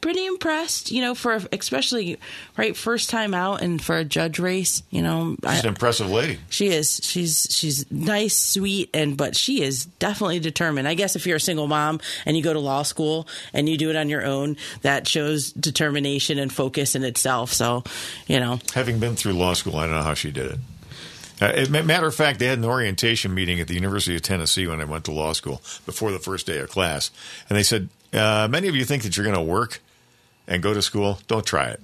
pretty impressed. You know, for especially right first time out and for a judge race. You know, I, She's an impressive lady. She is. She's she's nice, sweet, and but she is definitely determined. I guess if you're a single mom and you go to law school and you do it on your own, that shows determination and focus in itself. So, you know, Having been through law school, I don't know how she did it. Uh, it- matter of fact, they had an orientation meeting at the University of Tennessee when I went to law school before the first day of class, and they said, uh, "Many of you think that you're going to work and go to school. Don't try it.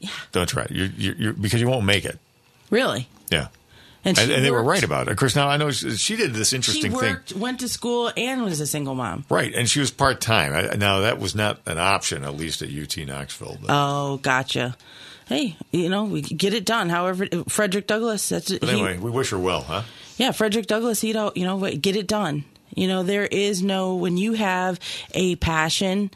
yeah, Don't try it. You're, you're, you're, because you won't make it." really. Yeah, And, and, and they were right about it. Of course, now I know she, she did this She interesting thing. went to school, and was a single mom. Right, and she was part time. Now that was not an option, at least at UT Knoxville. But, Oh, gotcha. Hey, you know, we get it done. However, Frederick Douglass. That's but he- anyway, we wish her well, huh? yeah, Frederick Douglass, he'd, al- you know, get it done. You know, there is no, when you have a passion,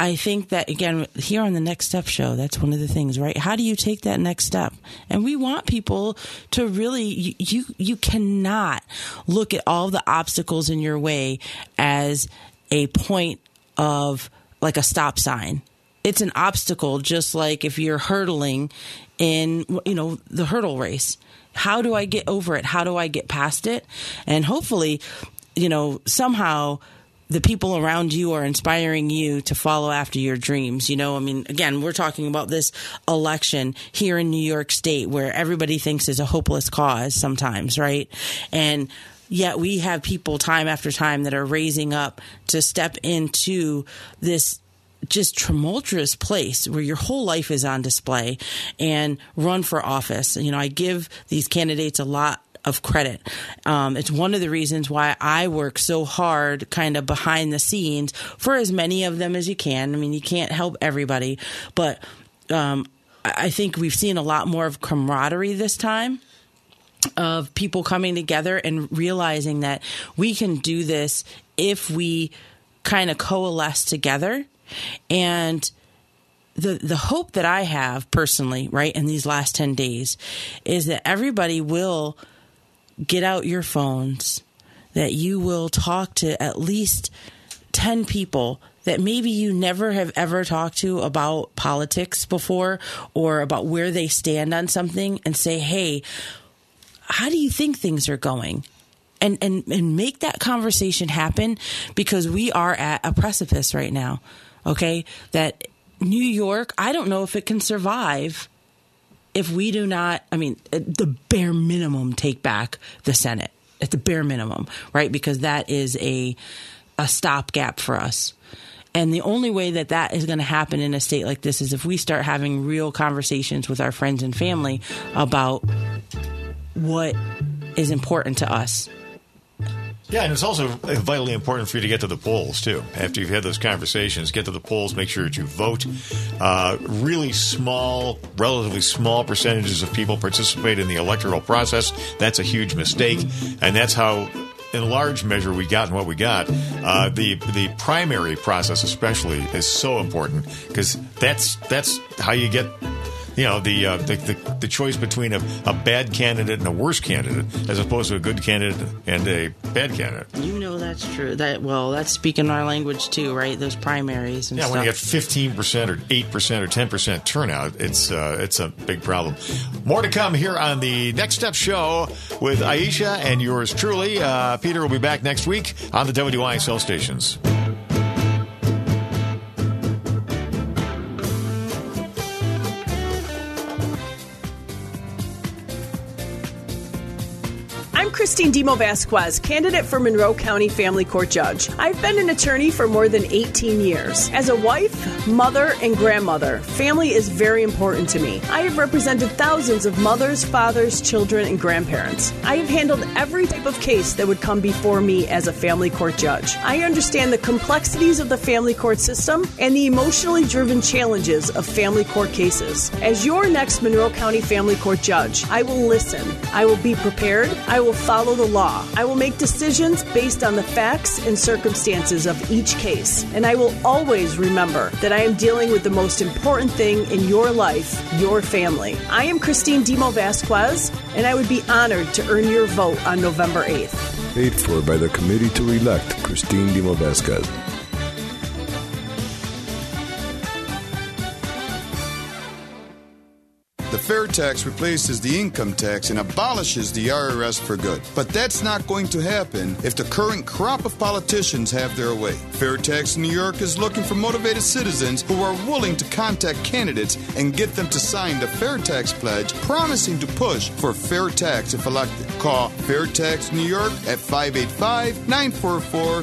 I think that, again, here on the Next Step show, that's one of the things, right? How do you take that next step? And we want people to really, you, you, you cannot look at all the obstacles in your way as a point of like a stop sign. It's an obstacle, just like if you're hurdling in, you know, the hurdle race. How do I get over it? How do I get past it? And hopefully, you know, somehow the people around you are inspiring you to follow after your dreams. You know, I mean, again, we're talking about this election here in New York State where everybody thinks is a hopeless cause sometimes, right? And yet we have people time after time that are raising up to step into this just tumultuous place where your whole life is on display and run for office. You know, I give these candidates a lot of credit. Um, it's one of the reasons why I work so hard, kind of behind the scenes, for as many of them as you can. I mean, you can't help everybody, but um, I think we've seen a lot more of camaraderie this time of people coming together and realizing that we can do this if we kind of coalesce together and the the hope that I have personally, right, in these last 10 days is that everybody will get out your phones, that you will talk to at least 10 people that maybe you never have ever talked to about politics before or about where they stand on something and say, "Hey, how do you think things are going?" And, and and make that conversation happen because we are at a precipice right now. Okay? That New York, I don't know if it can survive if we do not, I mean, the bare minimum take back the Senate at the bare minimum, right? Because that is a a stopgap for us. And the only way that that is going to happen in a state like this is if we start having real conversations with our friends and family about what is important to us. Yeah, and it's also vitally important for you to get to the polls too. After you've had those conversations, get to the polls, make sure that you vote. Uh, really small, relatively small percentages of people participate in the electoral process. That's a huge mistake, and that's how in large measure we got what we got. Uh, the the primary process especially is so important because that's that's how you get you know the, uh, the, the, the choice between a, a bad candidate and a worse candidate as opposed to a good candidate and a bad candidate. You know that's true. That well, that's speaking our language too, right? Those primaries and yeah. Stuff. When you get fifteen percent or eight percent or ten percent turnout, it's uh, it's a big problem. More to come here on the Next Step Show with Ayesha and yours truly. Uh, Peter will be back next week on the WYSL stations. Christine Demo Vazquez, candidate for Monroe County Family Court Judge. I've been an attorney for more than 18 years. As a wife, mother, and grandmother, family is very important to me. I have represented thousands of mothers, fathers, children, and grandparents. I have handled every type of case that would come before me as a family court judge. I understand the complexities of the family court system and the emotionally driven challenges of family court cases. As your next Monroe County Family Court Judge, I will listen. I will be prepared. I will follow the law. I will make decisions based on the facts and circumstances of each case. And I will always remember that I am dealing with the most important thing in your life, your family. I am Christine Demo Vazquez, and I would be honored to earn your vote on November 8th. Paid for by the committee to elect Christine Demo Vazquez. Tax replaces the income tax and abolishes the IRS for good. But that's not going to happen if the current crop of politicians have their way. Fair Tax New York is looking for motivated citizens who are willing to contact candidates and get them to sign the Fair Tax Pledge, promising to push for fair tax if elected. Call Fair Tax New York at 585 944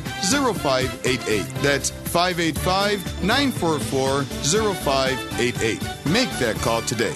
0588. That's 585 944 0588. Make that call today.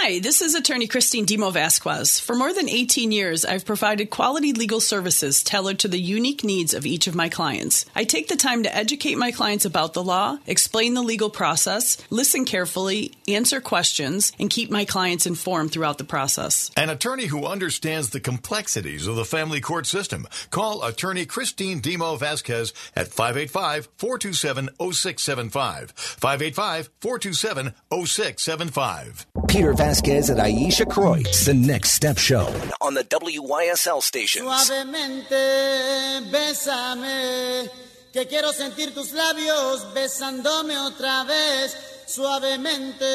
Hi, this is attorney Christine Demo Vazquez. For more than 18 years, I've provided quality legal services tailored to the unique needs of each of my clients. I take the time to educate my clients about the law, explain the legal process, listen carefully, answer questions, and keep my clients informed throughout the process. An attorney who understands the complexities of the family court system. Call attorney Christine Demo Vazquez at 585 427 0675. 585 427 0675. Peter Vazquez and Ayesha Kreutz, the Next Step Show on the WYSL stations. Suavemente, bésame, que quiero sentir tus labios besándome otra vez. Suavemente,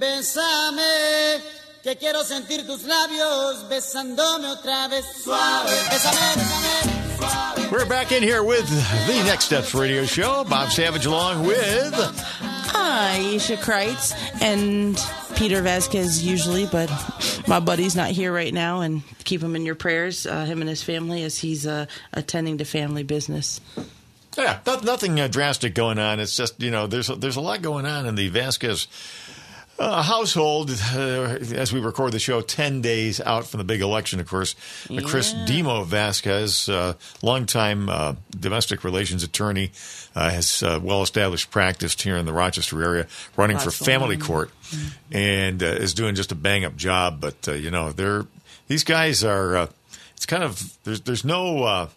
bésame, que quiero sentir tus labios besándome otra vez. Suave, bésame, bésame. We're back in here with the Next Steps Radio Show. Bob Savage along with Ayesha Kreutz and Peter Vazquez usually, but my buddy's not here right now, and keep him in your prayers, uh, him and his family, as he's uh, attending to family business. Yeah, not, nothing uh, drastic going on. It's just you know there's a, there's a lot going on in the Vazquez uh, household uh, as we record the show. Ten days out from the big election, of course. Uh, Chris Demo Vazquez, uh, longtime uh, domestic relations attorney, uh, has uh, well established practice here in the Rochester area, running Lots for family court, and uh, is doing just a bang up job. But uh, you know they're these guys are. Uh, it's kind of there's there's no. Uh,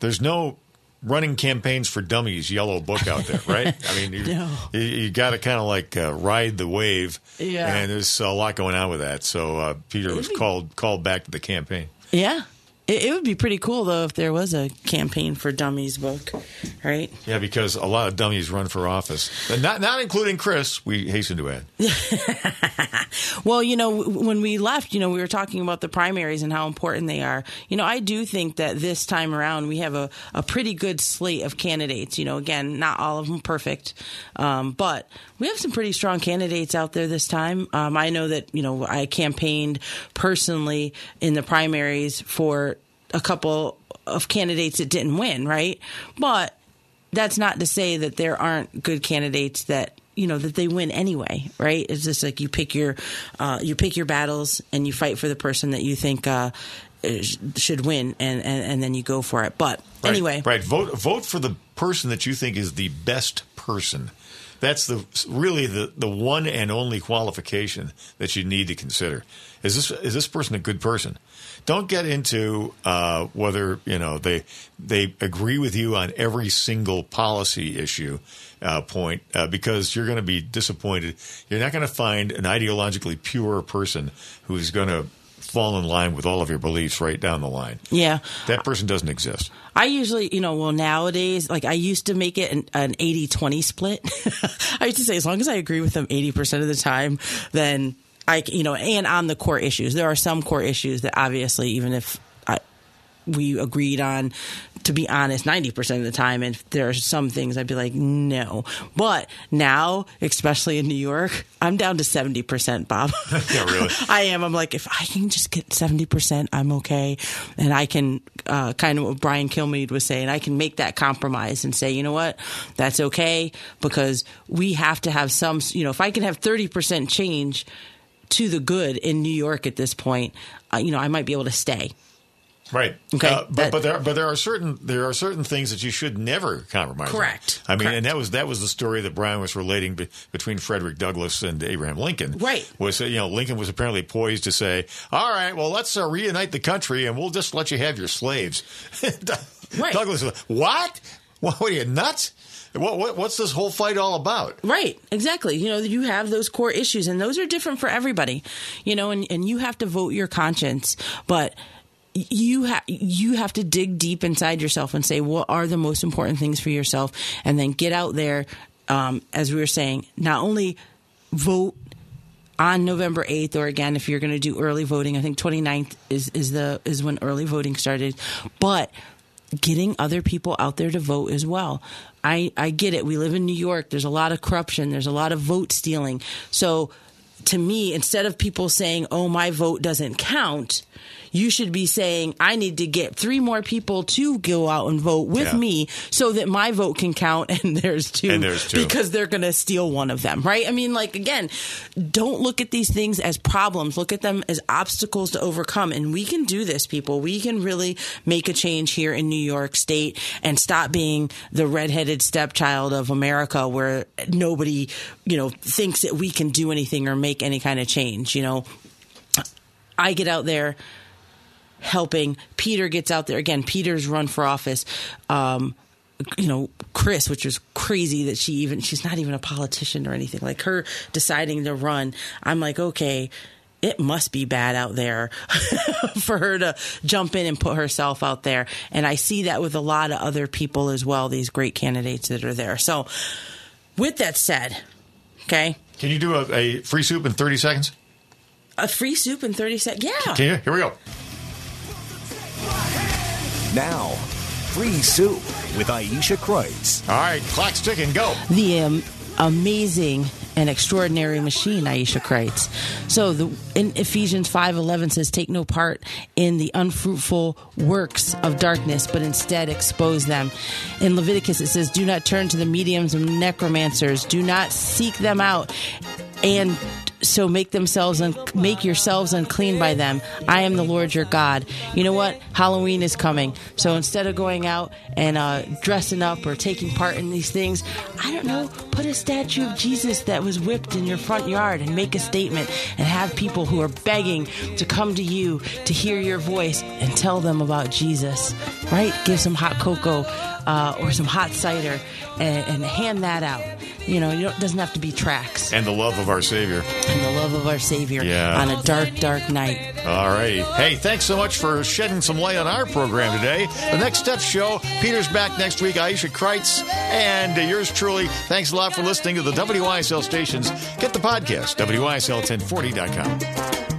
there's no running campaigns for dummies yellow book out there, right? I mean, you, No. you, you got to kind of like uh, ride the wave, Yeah. and there's a lot going on with that. So uh, Peter was called called back to the campaign. Yeah. It, it would be pretty cool, though, if there was a campaign for dummies book, right? Yeah, because a lot of dummies run for office, and not not including Chris. We hasten to add. Well, you know, when we left, you know, we were talking about the primaries and how important they are. You know, I do think that this time around we have a, a pretty good slate of candidates. You know, again, not all of them perfect, um, but we have some pretty strong candidates out there this time. Um, I know that, you know, I campaigned personally in the primaries for a couple of candidates that didn't win, right? But that's not to say that there aren't good candidates that you know that they win anyway right it's just like you pick your uh, you pick your battles and you fight for the person that you think uh, should win and, and and then you go for it but Right, anyway right. Vote vote for the person that you think is the best person. That's the really the, the one and only qualification that you need to consider. Is this is this person a good person? Don't get into uh, whether you know they they agree with you on every single policy issue uh, point uh, because you're going to be disappointed. You're not going to find an ideologically pure person who's going to fall in line with all of your beliefs right down the line. yeah That person doesn't exist. I usually, you know, well, nowadays, like I used to make it an, an 80 20 split. I used to say, as long as I agree with them 80% of the time, then I, you know, and on the core issues. There are some core issues that obviously, even if I, we agreed on, to be honest, 90% of the time, and there are some things I'd be like, no. But now, especially in New York, I'm down to 70%, Bob. Yeah, really. I am. I'm like, if I can just get 70%, I'm okay. And I can, uh, kind of what Brian Kilmeade was saying, I can make that compromise and say, you know what, that's okay because we have to have some, you know, if I can have 30% change to the good in New York at this point, uh, you know, I might be able to stay. Right. Okay, Uh, but that- but there but there are certain there are certain things that you should never compromise. on. Correct. I mean, Correct. and that was that was the story that Brian was relating be, between Frederick Douglass and Abraham Lincoln. Right. Was uh, you know Lincoln was apparently poised to say, "All right, well let's uh, reunite the country and we'll just let you have your slaves." Right. Douglass, was, what? What are you nuts? What, what what's this whole fight all about? Right, exactly. You know, you have those core issues, and those are different for everybody. You know, and, and you have to vote your conscience, but you have you have to dig deep inside yourself and say what are the most important things for yourself, and then get out there. Um, as we were saying, not only vote on November 8th or again if you're going to do early voting I think 29th is is the is when early voting started but getting other people out there to vote as well. I, I get it. We live in New York. There's a lot of corruption. There's a lot of vote stealing. So to me, instead of people saying, oh, my vote doesn't count, you should be saying, I need to get three more people to go out and vote with Yeah. me so that my vote can count and there's two. And there's two. Because they're going to steal one of them, right? I mean, like, again, don't look at these things as problems. Look at them as obstacles to overcome. And we can do this, people. We can really make a change here in New York State and stop being the redheaded stepchild of America where nobody, you know, thinks that we can do anything or make any kind of change. You know, I get out there helping. Peter gets out there again. Peter's run for office. Um, you know, Chris, which is crazy that she even she's not even a politician or anything. Like her deciding to run, I'm like, okay, it must be bad out there for her to jump in and put herself out there. And I see that with a lot of other people as well. These great candidates that are there. So, with that said, okay, Can you do a, a free soup in thirty seconds? a free soup in 30 seconds. Yeah. Can you? Here we go. Now, Free Soup with Ayesha Kreutz. All right, clock's ticking. Go. the um, amazing and extraordinary machine ayesha Kreutz. so the, in ephesians 5.11 says take no part in the unfruitful works of darkness but instead expose them in leviticus it says do not turn to the mediums and necromancers do not seek them out and so make themselves un- make yourselves unclean by them. I am the Lord your God. You know what? Halloween is coming. So instead of going out and uh, dressing up or taking part in these things, I don't know, put a statue of Jesus that was whipped in your front yard and make a statement and have people who are begging to come to you to hear your voice and tell them about Jesus. Right? Give some hot cocoa uh, or some hot cider and, and hand that out. You know, it doesn't have to be tracks. And the love of our Savior. And the love of our Savior Yeah. on a dark, dark night. All right. Hey, thanks so much for shedding some light on our program today. The Next Step Show. Peter's back next week. Ayesha Kreutz and yours truly. Thanks a lot for listening to the WYSL stations. Get the podcast, WYSL1040.com. Quiero